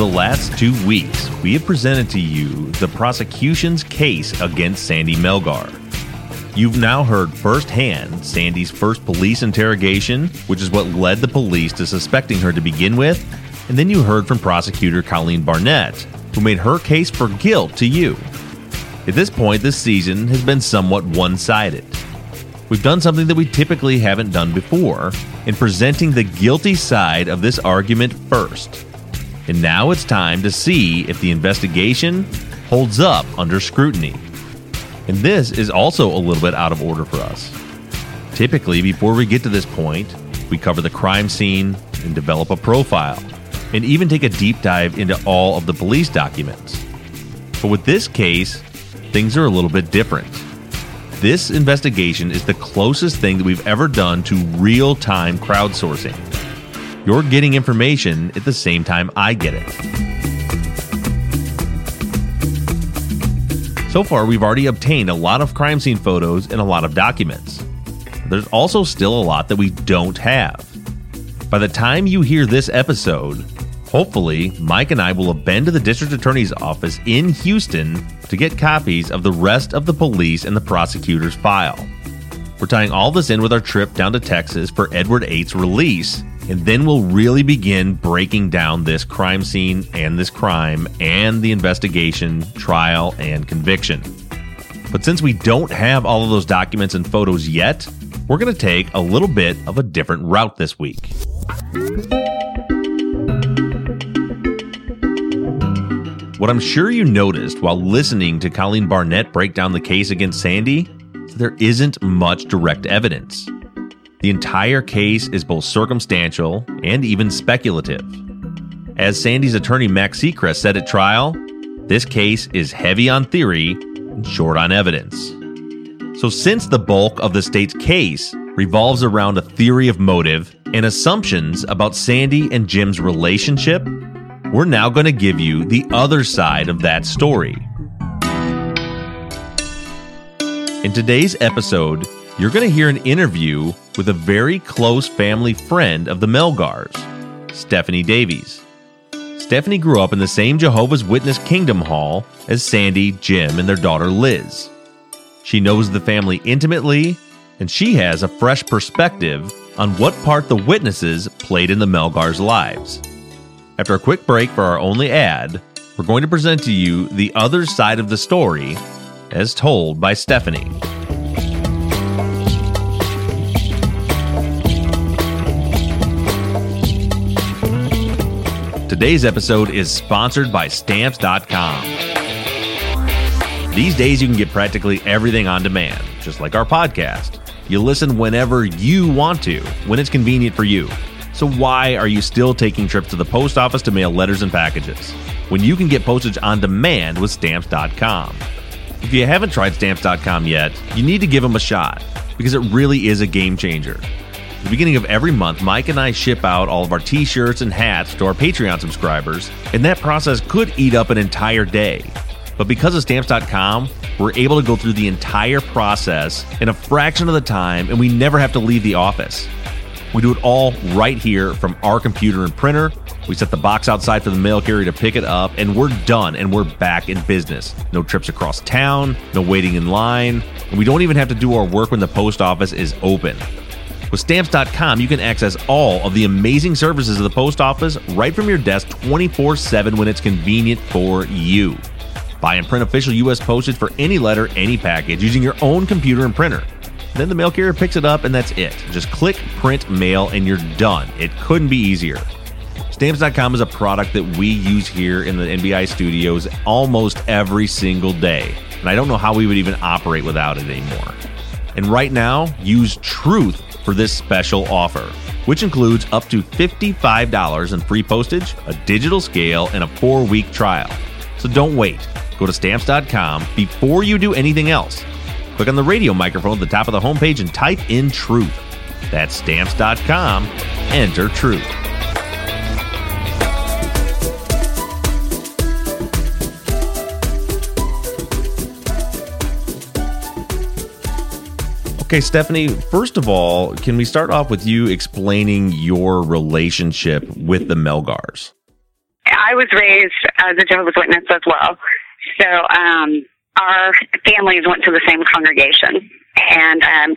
The last two weeks, we have presented to you the prosecution's case against Sandy Melgar. You've now heard firsthand Sandy's first police interrogation, which is what led the police to suspecting her to begin with, and then you heard from prosecutor Colleen Barnett, who made her case for guilt to you. At this point, this season has been somewhat one sided. We've done something that we typically haven't done before in presenting the guilty side of this argument first. And now it's time to see if the investigation holds up under scrutiny. And this is also a little bit out of order for us. Typically, before we get to this point, we cover the crime scene and develop a profile, and even take a deep dive into all of the police documents. But with this case, things are a little bit different. This investigation is the closest thing that we've ever done to real time crowdsourcing. You're getting information at the same time I get it. So far, we've already obtained a lot of crime scene photos and a lot of documents. There's also still a lot that we don't have. By the time you hear this episode, hopefully, Mike and I will have been to the district attorney's office in Houston to get copies of the rest of the police and the prosecutor's file. We're tying all this in with our trip down to Texas for Edward Ates's release, and then we'll really begin breaking down this crime scene and this crime and the investigation, trial, and conviction. But since we don't have all of those documents and photos yet, we're going to take a little bit of a different route this week. What I'm sure you noticed while listening to Colleen Barnett break down the case against Sandy there isn't much direct evidence. The entire case is both circumstantial and even speculative. As Sandy's attorney Max Seacrest said at trial, this case is heavy on theory and short on evidence. So, since the bulk of the state's case revolves around a theory of motive and assumptions about Sandy and Jim's relationship, we're now going to give you the other side of that story. In today's episode, you're going to hear an interview with a very close family friend of the Melgars, Stephanie Davies. Stephanie grew up in the same Jehovah's Witness Kingdom Hall as Sandy, Jim, and their daughter Liz. She knows the family intimately, and she has a fresh perspective on what part the witnesses played in the Melgars' lives. After a quick break for our only ad, we're going to present to you the other side of the story as told by Stephanie. Today's episode is sponsored by Stamps.com. These days, you can get practically everything on demand, just like our podcast. You listen whenever you want to, when it's convenient for you. So, why are you still taking trips to the post office to mail letters and packages when you can get postage on demand with Stamps.com? If you haven't tried Stamps.com yet, you need to give them a shot because it really is a game changer. At the beginning of every month, Mike and I ship out all of our t shirts and hats to our Patreon subscribers, and that process could eat up an entire day. But because of Stamps.com, we're able to go through the entire process in a fraction of the time, and we never have to leave the office. We do it all right here from our computer and printer. We set the box outside for the mail carrier to pick it up, and we're done and we're back in business. No trips across town, no waiting in line, and we don't even have to do our work when the post office is open. With stamps.com, you can access all of the amazing services of the post office right from your desk 24 7 when it's convenient for you. Buy and print official U.S. postage for any letter, any package using your own computer and printer. Then the mail carrier picks it up, and that's it. Just click, print, mail, and you're done. It couldn't be easier. Stamps.com is a product that we use here in the NBI studios almost every single day. And I don't know how we would even operate without it anymore. And right now, use Truth for this special offer, which includes up to $55 in free postage, a digital scale, and a four week trial. So don't wait. Go to stamps.com before you do anything else. Click on the radio microphone at the top of the homepage and type in truth. That's stamps.com. Enter truth. Okay, Stephanie, first of all, can we start off with you explaining your relationship with the Melgars? I was raised as a Jehovah's Witness as well. So um, our families went to the same congregation, and um,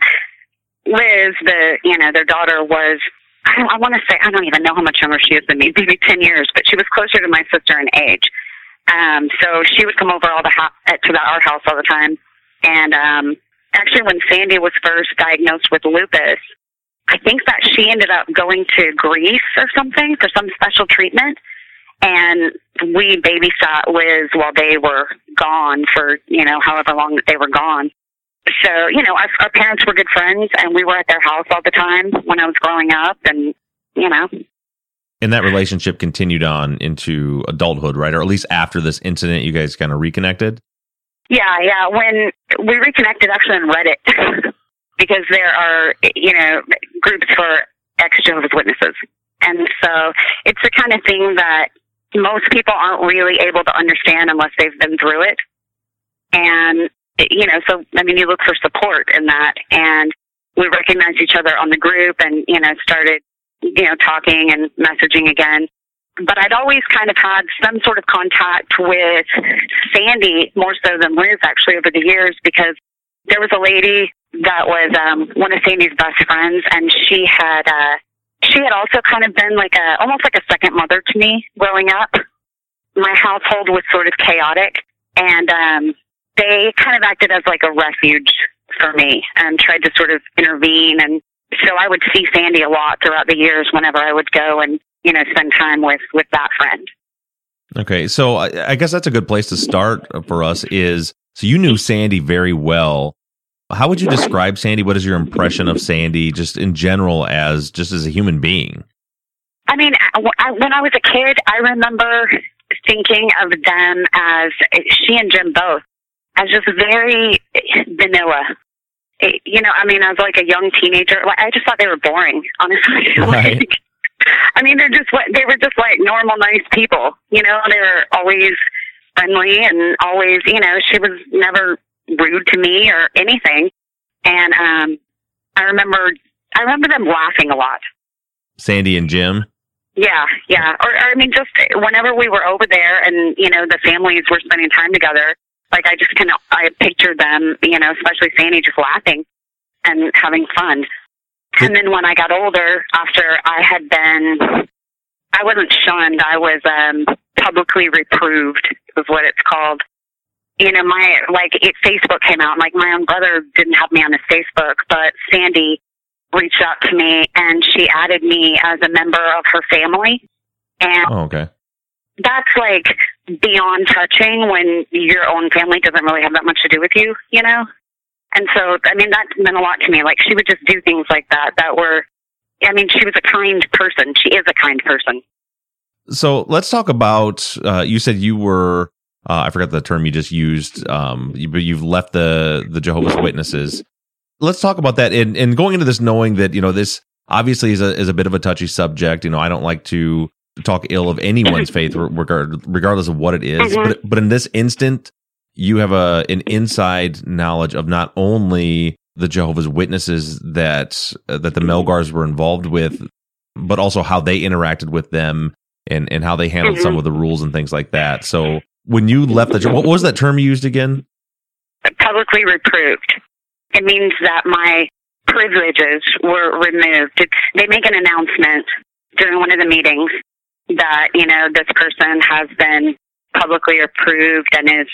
Liz, the you know their daughter was. I, I want to say I don't even know how much younger she is than me, maybe ten years, but she was closer to my sister in age. Um, so she would come over all the ho- to the, our house all the time, and um, actually when Sandy was first diagnosed with lupus, I think that she ended up going to Greece or something for some special treatment and we babysat Liz while they were gone for you know however long that they were gone. So you know our, our parents were good friends, and we were at their house all the time when I was growing up, and you know And that relationship continued on into adulthood, right? Or at least after this incident, you guys kind of reconnected? yeah yeah when we reconnected actually on Reddit because there are you know groups for ex Jehovah's Witnesses, and so it's the kind of thing that most people aren't really able to understand unless they've been through it. And, you know, so, I mean, you look for support in that. And we recognized each other on the group and, you know, started, you know, talking and messaging again. But I'd always kind of had some sort of contact with Sandy more so than Liz actually over the years because there was a lady that was um, one of Sandy's best friends and she had, uh, she had also kind of been like a almost like a second mother to me growing up. My household was sort of chaotic and um they kind of acted as like a refuge for me and tried to sort of intervene and so I would see Sandy a lot throughout the years whenever I would go and you know spend time with with that friend. Okay, so I, I guess that's a good place to start for us. Is so you knew Sandy very well. How would you describe Sandy? What is your impression of Sandy, just in general, as just as a human being? I mean, uh, I, I- when I was a kid, I remember thinking of them as she and Jim both as just very vanilla. It- you know, I mean, as like a young teenager, I just thought they were boring, honestly. Right. like, I mean, they're just what they were just like normal, nice people. You know, they were always friendly and always, you know, she was never rude to me or anything. And um, I remember, I remember them laughing a lot. Sandy and Jim. Yeah, yeah. Or, or I mean, just whenever we were over there, and you know, the families were spending time together. Like I just kind of, I pictured them, you know, especially Sandy, just laughing and having fun. And then when I got older, after I had been, I wasn't shunned. I was um, publicly reproved, is what it's called. You know, my like it, Facebook came out. Like my own brother didn't have me on his Facebook, but Sandy reached out to me and she added me as a member of her family. And Oh, okay. that's like beyond touching when your own family doesn't really have that much to do with you, you know? And so, I mean, that meant a lot to me. Like, she would just do things like that that were, I mean, she was a kind person. She is a kind person. So let's talk about. Uh, you said you were. Uh, I forgot the term you just used. Um, you, but you've left the the Jehovah's Witnesses. Let's talk about that. And and going into this, knowing that you know this obviously is a is a bit of a touchy subject. You know, I don't like to talk ill of anyone's faith, regard, regardless of what it is. Mhm. But but in this instant, you have a an inside knowledge of not only the Jehovah's Witnesses that uh, that the Melgars were involved with, but also how they interacted with them and and how they handled some Mhm. of the rules and things like that. So when you left the what was that term you used again? publicly reproved. It means that my privileges were removed. It's, they make an announcement during one of the meetings that, you know, this person has been publicly approved and is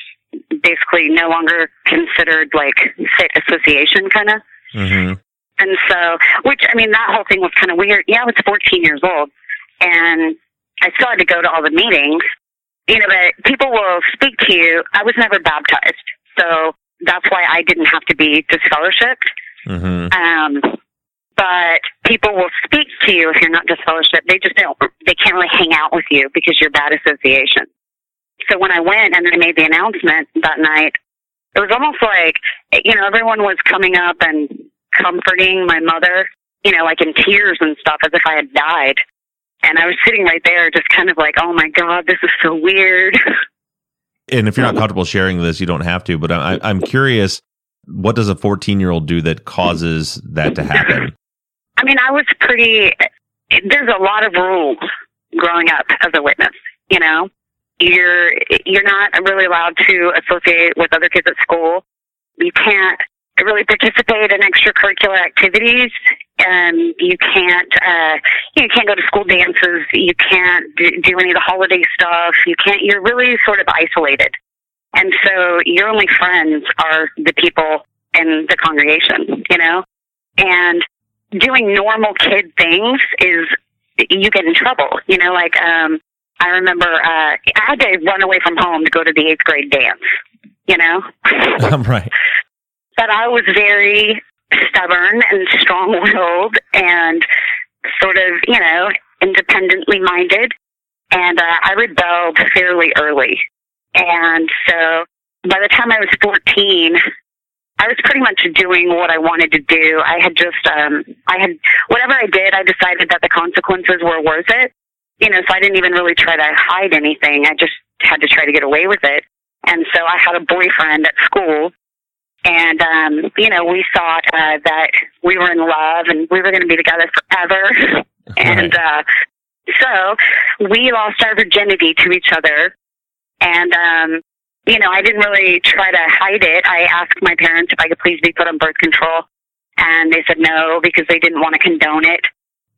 basically no longer considered like fit association kind of. Mm-hmm. And so, which, I mean, that whole thing was kind of weird. Yeah, I was 14 years old and I still had to go to all the meetings, you know, but people will speak to you. I was never baptized. So that's why I didn't have to be disfellowshipped. Mm-hmm. Um, but people will speak to you if you're not disfellowshipped. They just don't, they can't really hang out with you because you're bad association. So when I went and I made the announcement that night, it was almost like, you know, everyone was coming up and comforting my mother, you know, like in tears and stuff as if I had died. And I was sitting right there just kind of like, oh my God, this is so weird. And if you're not comfortable sharing this, you don't have to. But I, I'm curious, what does a 14 year old do that causes that to happen? I mean, I was pretty. There's a lot of rules growing up as a witness. You know, you're you're not really allowed to associate with other kids at school. You can't really participate in extracurricular activities. Um, you can't uh, you can't go to school dances. You can't do any of the holiday stuff. You can't. You're really sort of isolated, and so your only friends are the people in the congregation. You know, and doing normal kid things is you get in trouble. You know, like um I remember uh I had to run away from home to go to the eighth grade dance, you know? right. but I was very stubborn and strong willed and sort of, you know, independently minded. And uh, I rebelled fairly early. And so by the time I was 14, I was pretty much doing what I wanted to do. I had just, um, I had, whatever I did, I decided that the consequences were worth it. You know, so I didn't even really try to hide anything. I just had to try to get away with it. And so I had a boyfriend at school and um, you know, we thought uh, that we were in love and we were going to be together forever. and uh, so we lost our virginity to each other. And um, you know, I didn't really try to hide it. I asked my parents if I could please be put on birth control, and they said no because they didn't want to condone it.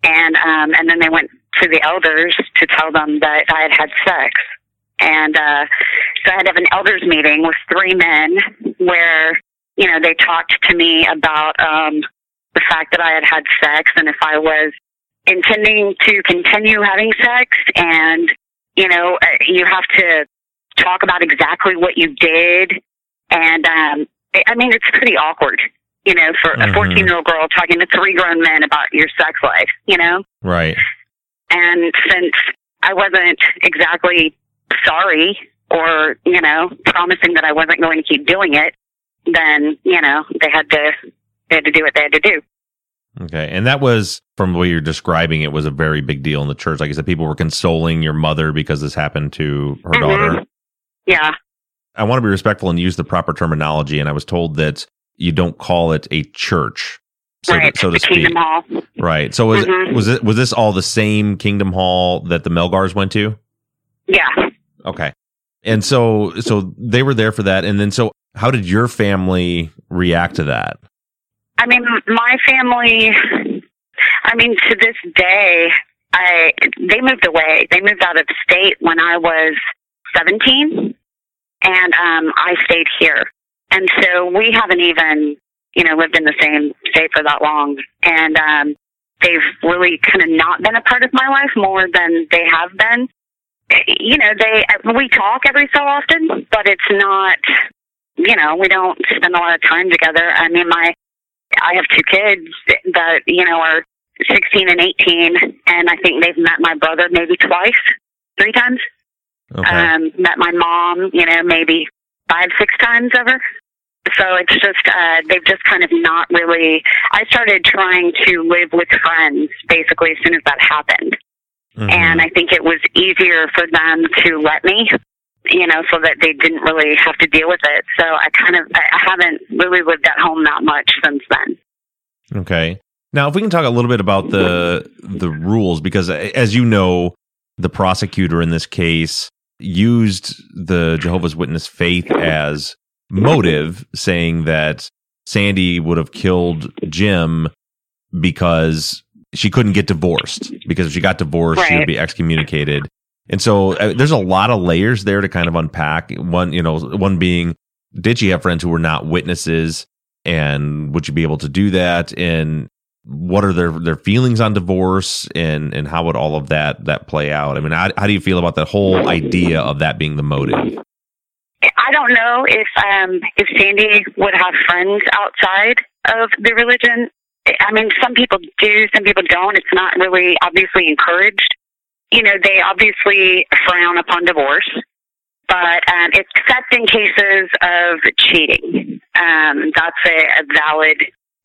And um, and then they went to the elders to tell them that I had had sex. And uh, so I had to have an elders meeting with three men where you know, they talked to me about um, the fact that I had had sex and if I was intending to continue having sex. And, you know, uh, you have to talk about exactly what you did. And, um, I mean, it's pretty awkward, you know, for Mhm. a 14 year old girl talking to three grown men about your sex life, you know? Right. And since I wasn't exactly sorry or, you know, promising that I wasn't going to keep doing it, then, you know, they had to they had to do what they had to do. Okay. And that was, from the way you're describing it, was a very big deal in the church. Like I said, people were consoling your mother because this happened to her Mhm. daughter. Yeah. I want to be respectful and use the proper terminology. And I was told that you don't call it a church, so, right. so to the speak. Kingdom Hall. Right. So was Mhm. was it was this all the same Kingdom Hall that the Melgars went to? Yeah. Okay. And so so they were there for that. And then so how did your family react to that? I mean, my family. I mean, to this day, I they moved away. They moved out of state when I was seventeen, and um, I stayed here. And so we haven't even, you know, lived in the same state for that long. And um, they've really kind of not been a part of my life more than they have been. You know, they we talk every so often, but it's not. You know, we don't spend a lot of time together. I mean, my I have two kids that you know are 16 and 18, and I think they've met my brother maybe twice, three times. Okay. Um, met my mom, you know, maybe five, six times ever. So it's just uh, they've just kind of not really. I started trying to live with friends basically as soon as that happened, Mhm. and I think it was easier for them to let me you know, so that they didn't really have to deal with it. So I kind of, I haven't really lived at home that much since then. Okay. Now, if we can talk a little bit about the the rules, because as you know, the prosecutor in this case used the Jehovah's Witness faith as motive, saying that Sandy would have killed Jim because she couldn't get divorced. Because if she got divorced, she would be excommunicated. And so uh, there's a lot of layers there to kind of unpack. One, you know, one being, did she have friends who were not witnesses? And would you be able to do that? And what are their their feelings on divorce? And and how would all of that that play out? I mean, how, how do you feel about that whole idea of that being the motive? I don't know if um if Sandy would have friends outside of the religion. I mean, some people do, some people don't. It's not really obviously encouraged. You know, they obviously frown upon divorce, but um, except in cases of cheating, um, that's a, a valid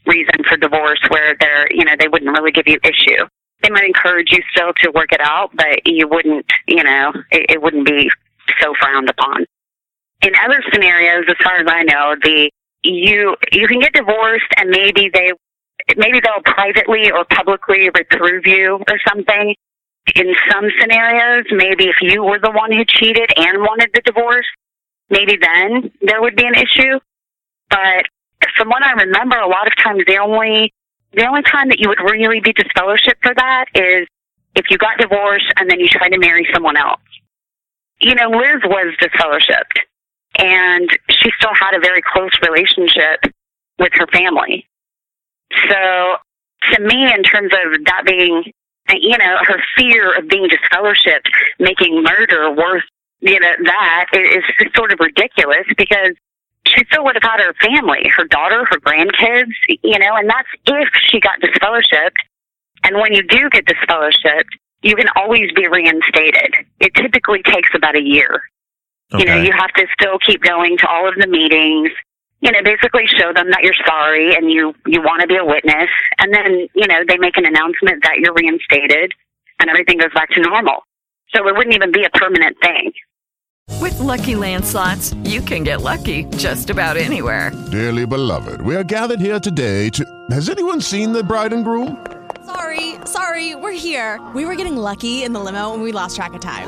reason for divorce where they're, you know, they wouldn't really give you issue. They might encourage you still to work it out, but you wouldn't, you know, it, it wouldn't be so frowned upon in other scenarios, as far as I know, the you you can get divorced and maybe they maybe they'll privately or publicly reprove you or something. In some scenarios, maybe if you were the one who cheated and wanted the divorce, maybe then there would be an issue. But from what I remember, a lot of times the only the only time that you would really be disfellowshipped for that is if you got divorced and then you tried to marry someone else. You know, Liz was disfellowshipped and she still had a very close relationship with her family. So, to me, in terms of that being, you know, her fear of being disfellowshipped, making murder worth, you know, that is sort of ridiculous because she still would have had her family, her daughter, her grandkids, you know, and that's if she got disfellowshipped. And when you do get disfellowshipped, you can always be reinstated. It typically takes about a year. You know, you have to still keep going to all of the meetings. You know, basically show them that you're sorry and you you want to be a witness, and then you know they make an announcement that you're reinstated, and everything goes back to normal. So it wouldn't even be a permanent thing. With Lucky Land slots, you can get lucky just about anywhere. Dearly beloved, we are gathered here today to. Has anyone seen the bride and groom? Sorry, sorry, we're here. We were getting lucky in the limo and we lost track of time.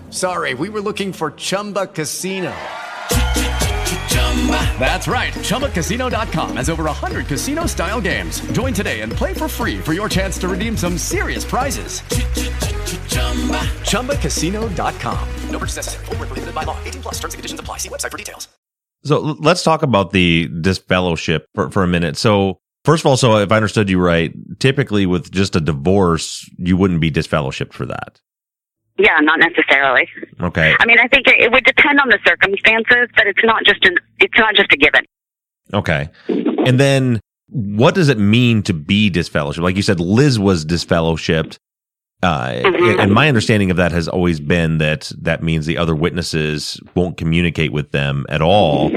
sorry, we were looking for Chumba Casino. That's right, ChumbaCasino.com has over 100 casino style games. Join today and play for free for your chance to redeem some serious prizes. ChumbaCasino.com. No purchase necessary, where prohibited by law, 18 plus terms and conditions apply. See website for details. So let's talk about the disfellowship for, for a minute. So first of all, so if I understood you right, typically with just a divorce, you wouldn't be disfellowshipped for that. Yeah, not necessarily. Okay. I mean, I think it, it would depend on the circumstances, but it's not just an it's not just a given. Okay. And then what does it mean to be disfellowshipped? Like you said, Liz was disfellowshipped. Uh, Mhm. And my understanding of that has always been that that means the other witnesses won't communicate with them at all.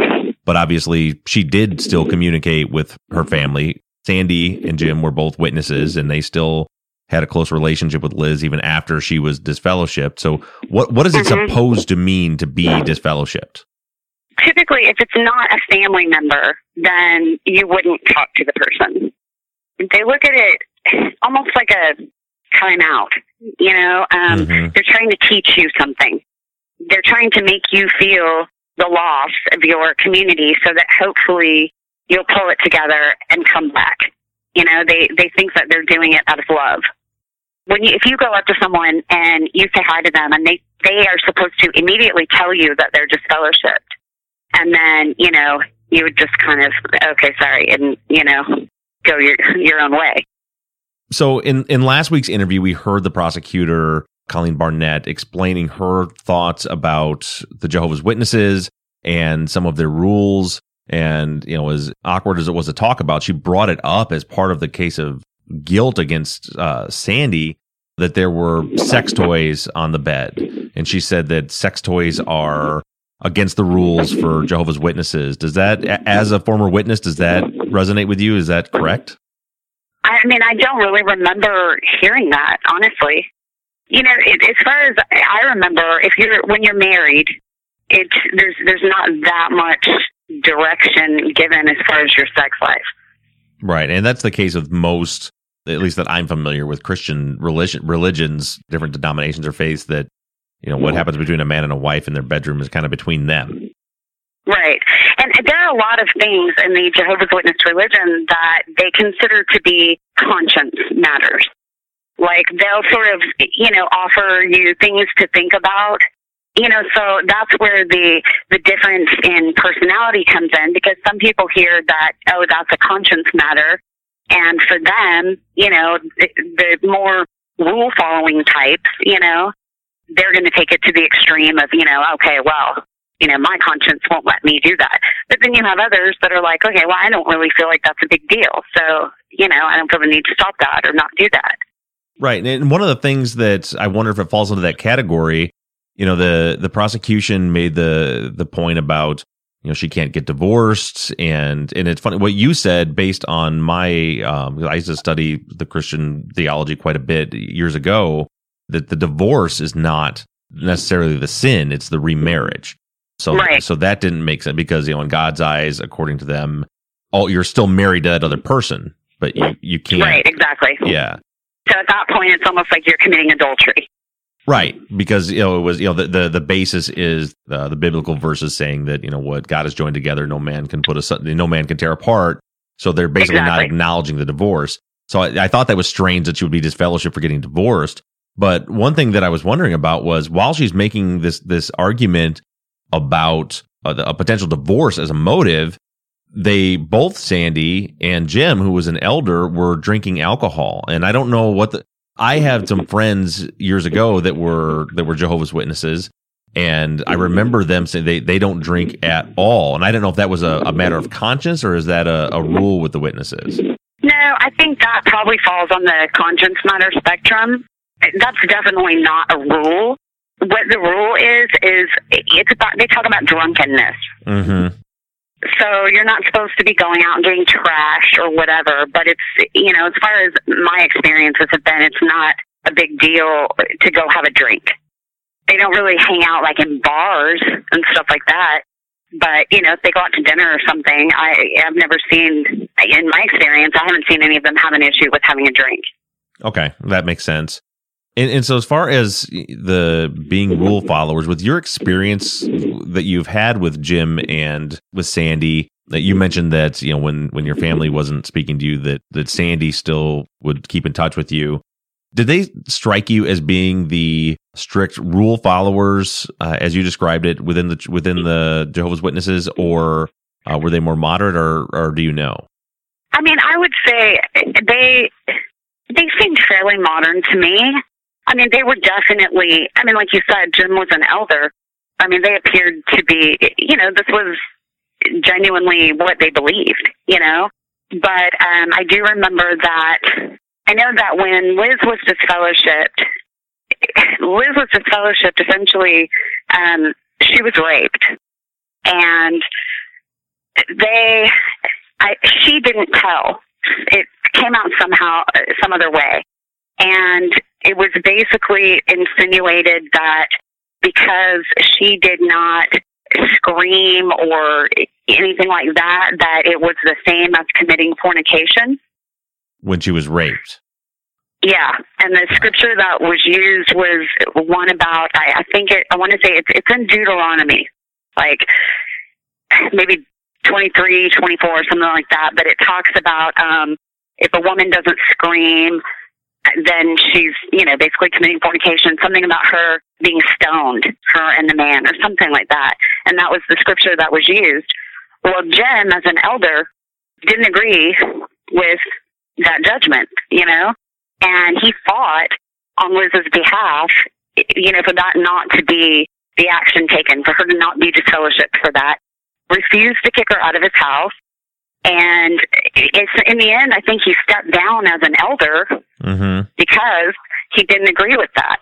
But obviously, she did still communicate with her family. Sandy and Jim were both witnesses, and they still had a close relationship with Liz even after she was disfellowshipped. So, what what is it Mhm. supposed to mean to be disfellowshipped? Typically, if it's not a family member, then you wouldn't talk to the person. They look at it almost like a timeout. You know, um, Mhm. they're trying to teach you something. They're trying to make you feel the loss of your community, so that hopefully you'll pull it together and come back. You know, they they think that they're doing it out of love. When you, if you go up to someone and you say hi to them, and they they are supposed to immediately tell you that they're disfellowshipped, and then you know you would just kind of okay, sorry, and you know go your your own way. So in in last week's interview, we heard the prosecutor Colleen Barnett explaining her thoughts about the Jehovah's Witnesses and some of their rules. And, you know, as awkward as it was to talk about, she brought it up as part of the case of guilt against uh, Sandy that there were sex toys on the bed. And she said that sex toys are against the rules for Jehovah's Witnesses. Does that, as a former witness, does that resonate with you? Is that correct? I mean, I don't really remember hearing that, honestly. You know, it, as far as I remember, if you're when you're married, it's there's there's not that much direction given as far as your sex life. Right. And that's the case with most, at least that I'm familiar with, Christian religion, religions, different denominations or faiths that, you know, what mm-hmm. happens between a man and a wife in their bedroom is kind of between them. Right. And there are a lot of things in the Jehovah's Witness religion that they consider to be conscience matters. Like they'll sort of, you know, offer you things to think about. You know, so that's where the the difference in personality comes in because some people hear that, oh, that's a conscience matter. And for them, you know, the, the more rule following types, you know, they're going to take it to the extreme of, you know, okay, well, you know, my conscience won't let me do that. But then you have others that are like, okay, well, I don't really feel like that's a big deal. So, you know, I don't feel the need to stop that or not do that. Right. And one of the things that I wonder if it falls into that category, you know, the the prosecution made the the point about, you know, she can't get divorced and and it's funny what you said based on my um I used to study the Christian theology quite a bit years ago that the divorce is not necessarily the sin, it's the remarriage. So Right. so that didn't make sense because you know in God's eyes according to them all you're still married to that other person, but you you can't Right, exactly. Yeah. So at that point, it's almost like you're committing adultery. Right, because you know it was you know the the, the basis is uh, the biblical verses saying that you know what God has joined together, no man can put a no man can tear apart. So they're basically not acknowledging the divorce. So I, I thought that was strange that she would be disfellowship for getting divorced. But one thing that I was wondering about was while she's making this this argument about uh, the- a potential divorce as a motive, they both Sandy and Jim, who was an elder, were drinking alcohol, and I don't know what the. I have some friends years ago that were that were Jehovah's Witnesses, and I remember them saying they they don't drink at all, and I don't know if that was a, a matter of conscience or is that a, a rule with the witnesses. No, I think that probably falls on the conscience matter spectrum. That's definitely not a rule. What the rule is is it's about they talk about drunkenness. Mm-hmm. So you're not supposed to be going out and getting trash or whatever. But it's you know, as far as my experiences have been, it's not a big deal to go have a drink. They don't really hang out like in bars and stuff like that. But you know, if they go out to dinner or something, I I've never seen in my experience, I haven't seen any of them have an issue with having a drink. Okay, that makes sense. And, and so, as far as the being rule followers, with your experience that you've had with Jim and with Sandy, that you mentioned that you know when when your family wasn't speaking to you, that that Sandy still would keep in touch with you. Did they strike you as being the strict rule followers, uh, as you described it within the within the Jehovah's Witnesses, or uh, were they more moderate, or or do you know? I mean, I would say they they seemed fairly modern to me. I mean, they were definitely. I mean, like you said, Jim was an elder. I mean, they appeared to be. You know, this was genuinely what they believed. You know, but um, I do remember that. I know that when Liz was disfellowshipped, Liz was disfellowshipped. Essentially, um, she was raped, and they I, she didn't tell. It came out somehow, some other way. And it was basically insinuated that because she did not scream or anything like that, that it was the same as committing fornication. When she was raped, Yeah, and the scripture that was used was one about I, I think it I want to say it's it's in Deuteronomy, like maybe 23, 24, something like that. But it talks about um, if a woman doesn't scream, then she's you know basically committing fornication. Something about her being stoned, her and the man, or something like that. And that was the scripture that was used. Well, Jim, as an elder, didn't agree with that judgment, you know, and he fought on Liz's behalf, you know, for that not to be the action taken for her to not be disfellowshipped for that, refused to kick her out of his house. And it's in the end, I think he stepped down as an elder Mm-hmm. because he didn't agree with that.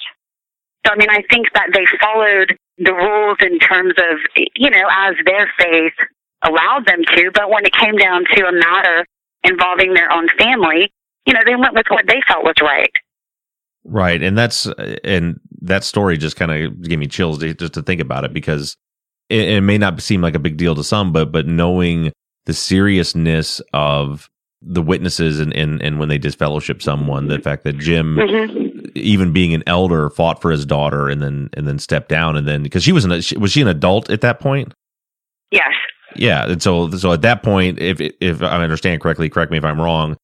So, I mean, I think that they followed the rules in terms of, you know, as their faith allowed them to, but when it came down to a matter involving their own family, you know, they went with what they felt was right. Right, and that's and that story just kind of gave me chills to, just to think about it because it, it may not seem like a big deal to some, but but knowing the seriousness of the witnesses and and, and when they disfellowship someone, the fact that Jim, hmm even being an elder, fought for his daughter and then and then stepped down and then because she was an was she an adult at that point? Yes. Yeah, and so so at that point, if if I understand correctly, correct me if I'm wrong.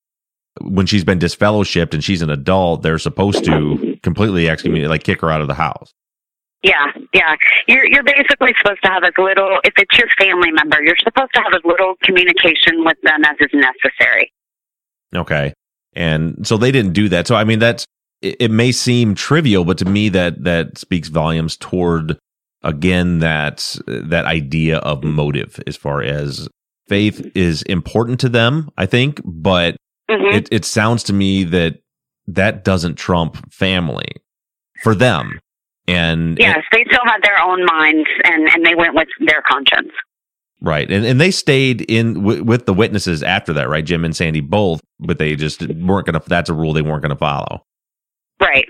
When she's been disfellowshipped and she's an adult, they're supposed to completely excommunicate, like kick her out of the house. Yeah, yeah. You're you're basically supposed to have as little if it's your family member, you're supposed to have as little communication with them as is necessary. Okay, and so they didn't do that. So I mean, that's it, it may seem trivial, but to me, that that speaks volumes toward again that that idea of motive as far as faith is important to them. I think, but Mhm. it it sounds to me that that doesn't trump family for them. And Yes, they still had their own minds and and they went with their conscience. Right, and and they stayed in w- with the witnesses after that, right? Jim and Sandy both, but they just weren't gonna. That's a rule they weren't gonna follow. Right.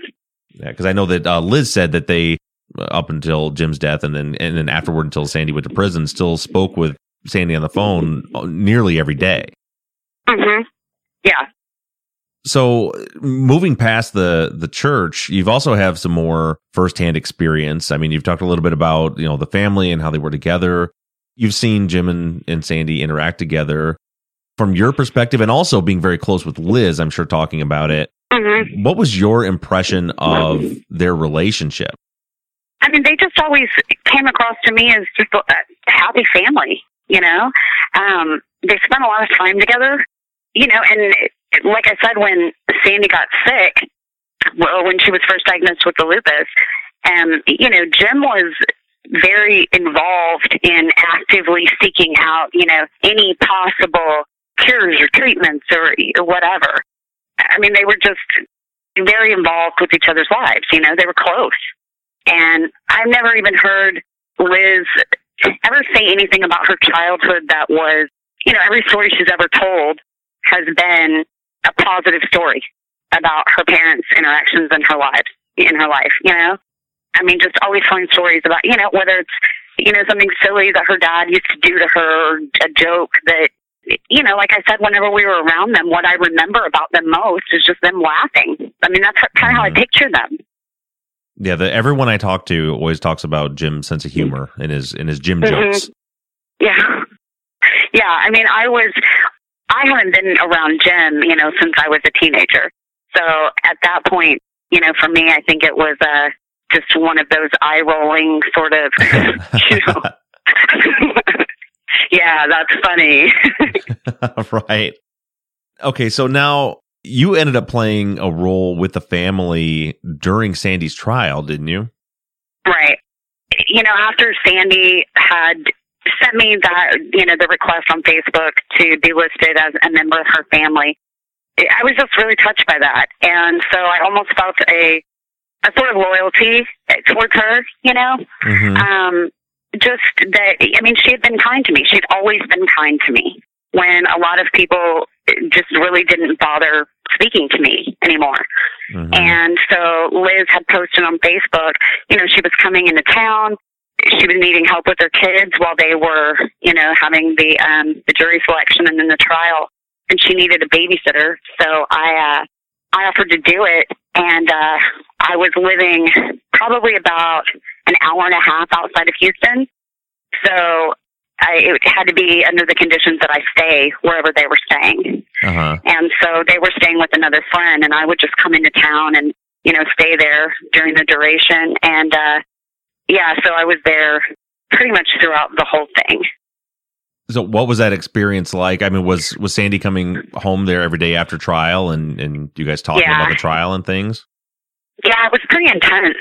Yeah, because I know that uh, Liz said that they, uh, up until Jim's death, and then and then afterward until Sandy went to prison, still spoke with Sandy on the phone uh, nearly every day. Mhm. Yeah. So moving past the the church, you've also have some more firsthand experience. I mean, you've talked a little bit about you know the family and how they were together. You've seen Jim and, and Sandy interact together from your perspective, and also being very close with Liz. I'm sure talking about it. Mhm. What was your impression of their relationship? I mean, they just always came across to me as just a a happy family, you know? Um, they spent a lot of time together, you know, and like I said, when Sandy got sick, well, when she was first diagnosed with the lupus, um, you know, Jim was very involved in actively seeking out, you know, any possible cures or treatments or, or whatever. I mean, they were just very involved with each other's lives, you know, they were close. And I've never even heard Liz ever say anything about her childhood that was, you know, every story she's ever told has been a positive story about her parents' interactions in her life, in her life, you know? I mean, just always telling stories about, you know, whether it's, you know, something silly that her dad used to do to her, or a joke that, you know, like I said, whenever we were around them, what I remember about them most is just them laughing. I mean, that's kind of how I picture them. Yeah, the, everyone I talk to always talks about Jim's sense of humor and his and his Jim Mhm. jokes. Yeah. Yeah. I mean, I was, I haven't been around Jim, you know, since I was a teenager. So at that point, you know, for me, I think it was, uh, just one of those eye rolling sort of, you know. yeah, that's funny. right. Okay, so now you ended up playing a role with the family during Sandy's trial, didn't you? Right. You know, after Sandy had sent me that, you know, the request on Facebook to be listed as a member of her family, I was just really touched by that. And so I almost felt a, a sort of loyalty towards her, you know? Mm-hmm. Um, just that, I mean, she had been kind to me. She'd always been kind to me when a lot of people just really didn't bother speaking to me anymore. Mm-hmm. And so Liz had posted on Facebook, you know, she was coming into town. She was needing help with her kids while they were, you know, having the um the jury selection and then the trial. And she needed a babysitter. So I uh I offered to do it and uh I was living probably about an hour and a half outside of Houston. So I, it had to be under the conditions that I stay wherever they were staying. Uh-huh. And so they were staying with another friend and I would just come into town and, you know, stay there during the duration. And, uh, yeah, so I was there pretty much throughout the whole thing. So what was that experience like? I mean, was was Sandy coming home there every day after trial and and you guys talking Yeah. about the trial and things? Yeah, it was pretty intense.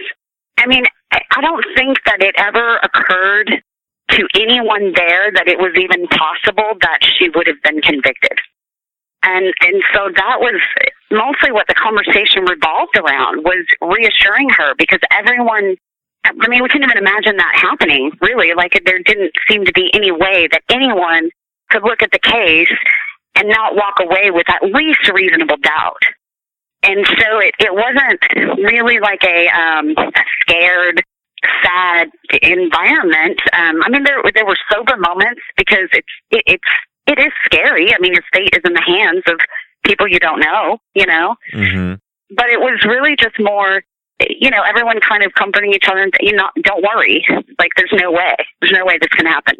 I mean, I I don't think that it ever occurred to anyone there that it was even possible that she would have been convicted. And and so that was mostly what the conversation revolved around was reassuring her because everyone I mean we couldn't even imagine that happening, really. Like there didn't seem to be any way that anyone could look at the case and not walk away with at least reasonable doubt. And so it, it wasn't really like a, um, a scared, sad environment. Um, I mean, there there were sober moments because it's it, it's it is scary. I mean, your fate is in the hands of people you don't know, you know. Mm-hmm. But it was really just more, you know, everyone kind of comforting each other and you know, don't worry. Like, there's no way, there's no way this can happen.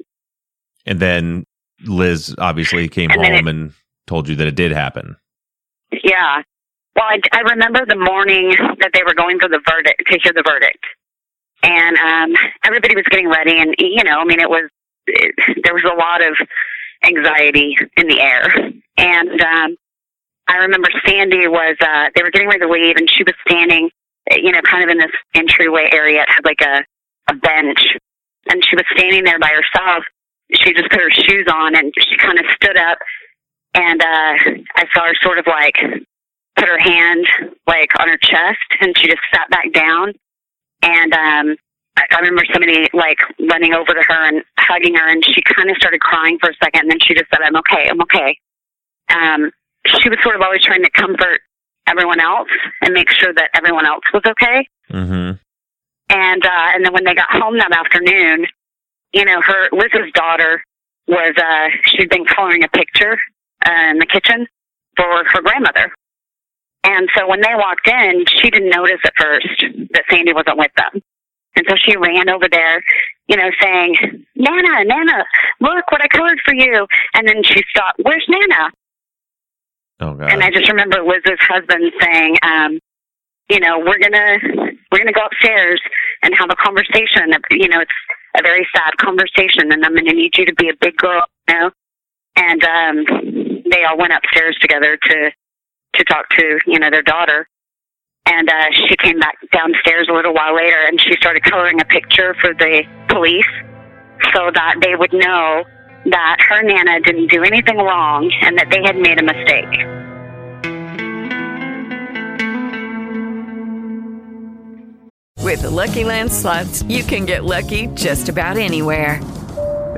And then Lizz obviously came And home it- and told you that it did happen. Yeah. Well, I, I remember the morning that they were going for the verdict to hear the verdict, and um, everybody was getting ready, and you know, I mean, it was it, there was a lot of anxiety in the air, and um, I remember Sandy was uh, they were getting ready to leave, and she was standing, you know, kind of in this entryway area. It had like a a bench, and she was standing there by herself. She just put her shoes on, and she kind of stood up and uh I saw her sort of like put her hand like on her chest and she just sat back down and um I, I remember somebody like running over to her and hugging her and she kind of started crying for a second and then she just said I'm okay I'm okay um she was sort of always trying to comfort everyone else and make sure that everyone else was okay. Mm-hmm. and uh and then when they got home that afternoon you know her lizz's daughter was uh she'd been coloring a picture uh, in the kitchen for her grandmother. And so when they walked in she didn't notice at first that sandy wasn't with them. And so she ran over there you know saying nana nana look what i colored for you. And then she stopped where's nana Oh god. and I just remember Lizz's husband saying, um, you know, we're gonna we're gonna go upstairs and have a conversation. You know, it's a very sad conversation, and I'm gonna need you to be a big girl, you know. And um, they all went upstairs together to to talk to you know their daughter. And uh, she came back downstairs a little while later, and she started coloring a picture for the police, so that they would know that her nana didn't do anything wrong and that they had made a mistake. With the Lucky Land slots, you can get lucky just about anywhere.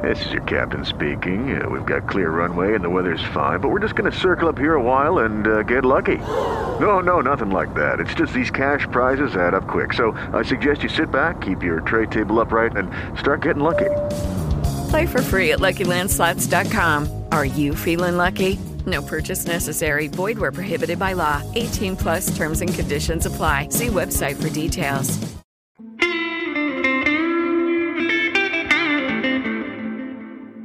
This is your captain speaking. Uh, we've got clear runway and the weather's fine, but we're just going to circle up here a while and uh, get lucky. No, no, nothing like that. It's just these cash prizes add up quick. So I suggest you sit back, keep your tray table upright, and start getting lucky. Play for free at LuckyLandSlots.com. Are you feeling lucky? No purchase necessary. Void where prohibited by law. 18 plus terms and conditions apply. See website for details.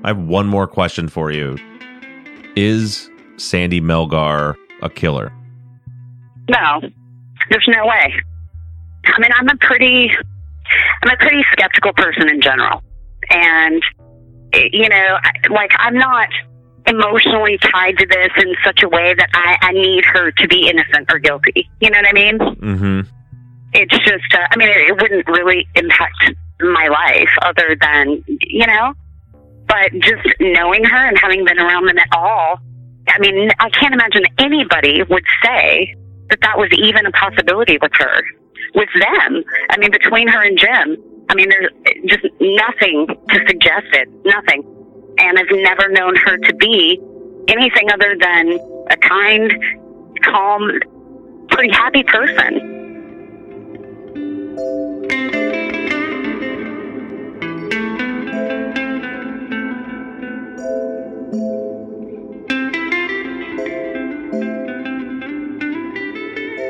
I have one more question for you. Is Sandy Melgar a killer? No, there's no way. I mean, I'm a pretty, I'm a pretty skeptical person in general, and you know, I- like I'm not emotionally tied to this in such a way that I, I need her to be innocent or guilty. You know what I mean? Mm-hmm. It's just, uh, I mean, it, it wouldn't really impact my life other than, you know, but just knowing her and having been around them at all, I mean, I can't imagine anybody would say that that was even a possibility with her, with them. I mean, between her and Jim, I mean, there's just nothing to suggest it, nothing. And I've never known her to be anything other than a kind, calm, pretty happy person.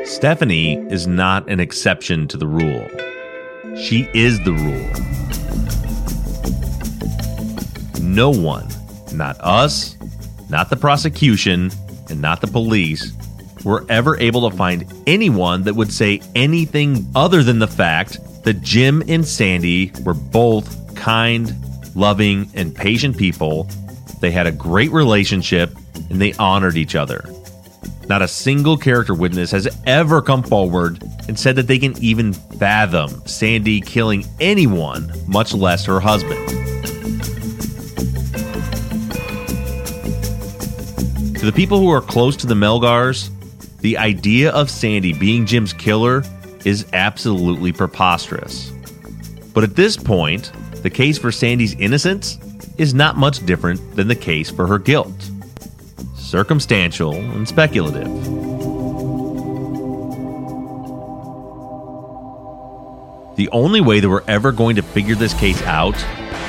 Stephanie is not an exception to the rule. She is the rule. No one, not us, not the prosecution, and not the police, were ever able to find anyone that would say anything other than the fact that Jim and Sandy were both kind, loving, and patient people. They had a great relationship and they honored each other. Not a single character witness has ever come forward and said that they can even fathom Sandy killing anyone, much less her husband. To the people who are close to the Melgars, the idea of Sandy being Jim's killer is absolutely preposterous. But at this point, the case for Sandy's innocence is not much different than the case for her guilt circumstantial and speculative. The only way that we're ever going to figure this case out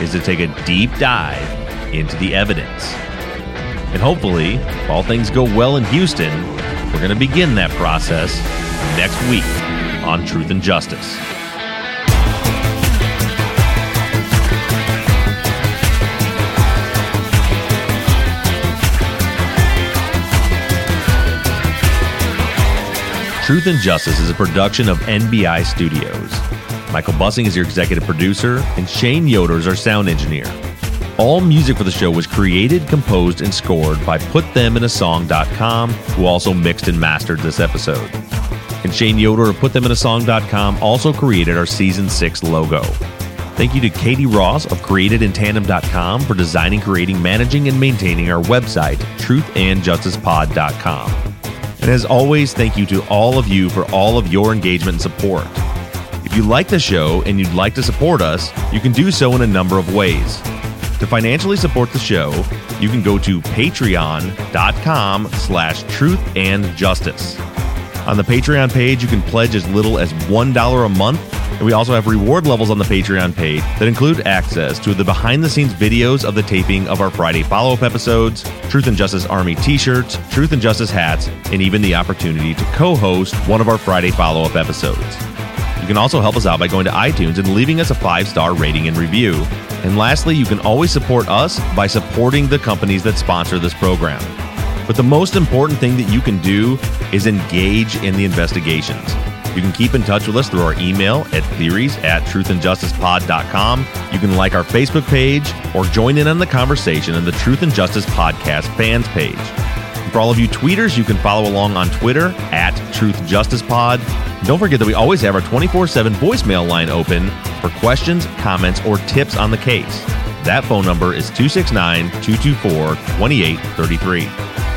is to take a deep dive into the evidence. And hopefully, if all things go well in Houston, we're going to begin that process next week on Truth and Justice. Truth and Justice is a production of NBI Studios. Michael Bussing is your executive producer, and Shane Yoder is our sound engineer. All music for the show was created, composed, and scored by PutThemInASong.com, who also mixed and mastered this episode. And Shane Yoder of PutThemInASong.com also created our Season 6 logo. Thank you to Katie Ross of CreatedInTandem.com for designing, creating, managing, and maintaining our website, truthandjusticepod.com. And as always, thank you to all of you for all of your engagement and support. If you like the show and you'd like to support us, you can do so in a number of ways. To financially support the show, you can go to patreon.com slash truth and justice. On the Patreon page, you can pledge as little as $1 a month, and we also have reward levels on the Patreon page that include access to the behind the scenes videos of the taping of our Friday follow up episodes, Truth and Justice Army t shirts, Truth and Justice hats, and even the opportunity to co host one of our Friday follow up episodes. You can also help us out by going to iTunes and leaving us a five star rating and review. And lastly, you can always support us by supporting the companies that sponsor this program. But the most important thing that you can do is engage in the investigations. You can keep in touch with us through our email at theories at truthandjusticepod.com. You can like our Facebook page or join in on the conversation in the Truth and Justice Podcast fans page. For all of you tweeters, you can follow along on Twitter at Truth Justice Pod. Don't forget that we always have our 24 7 voicemail line open for questions, comments, or tips on the case. That phone number is 269 224 2833.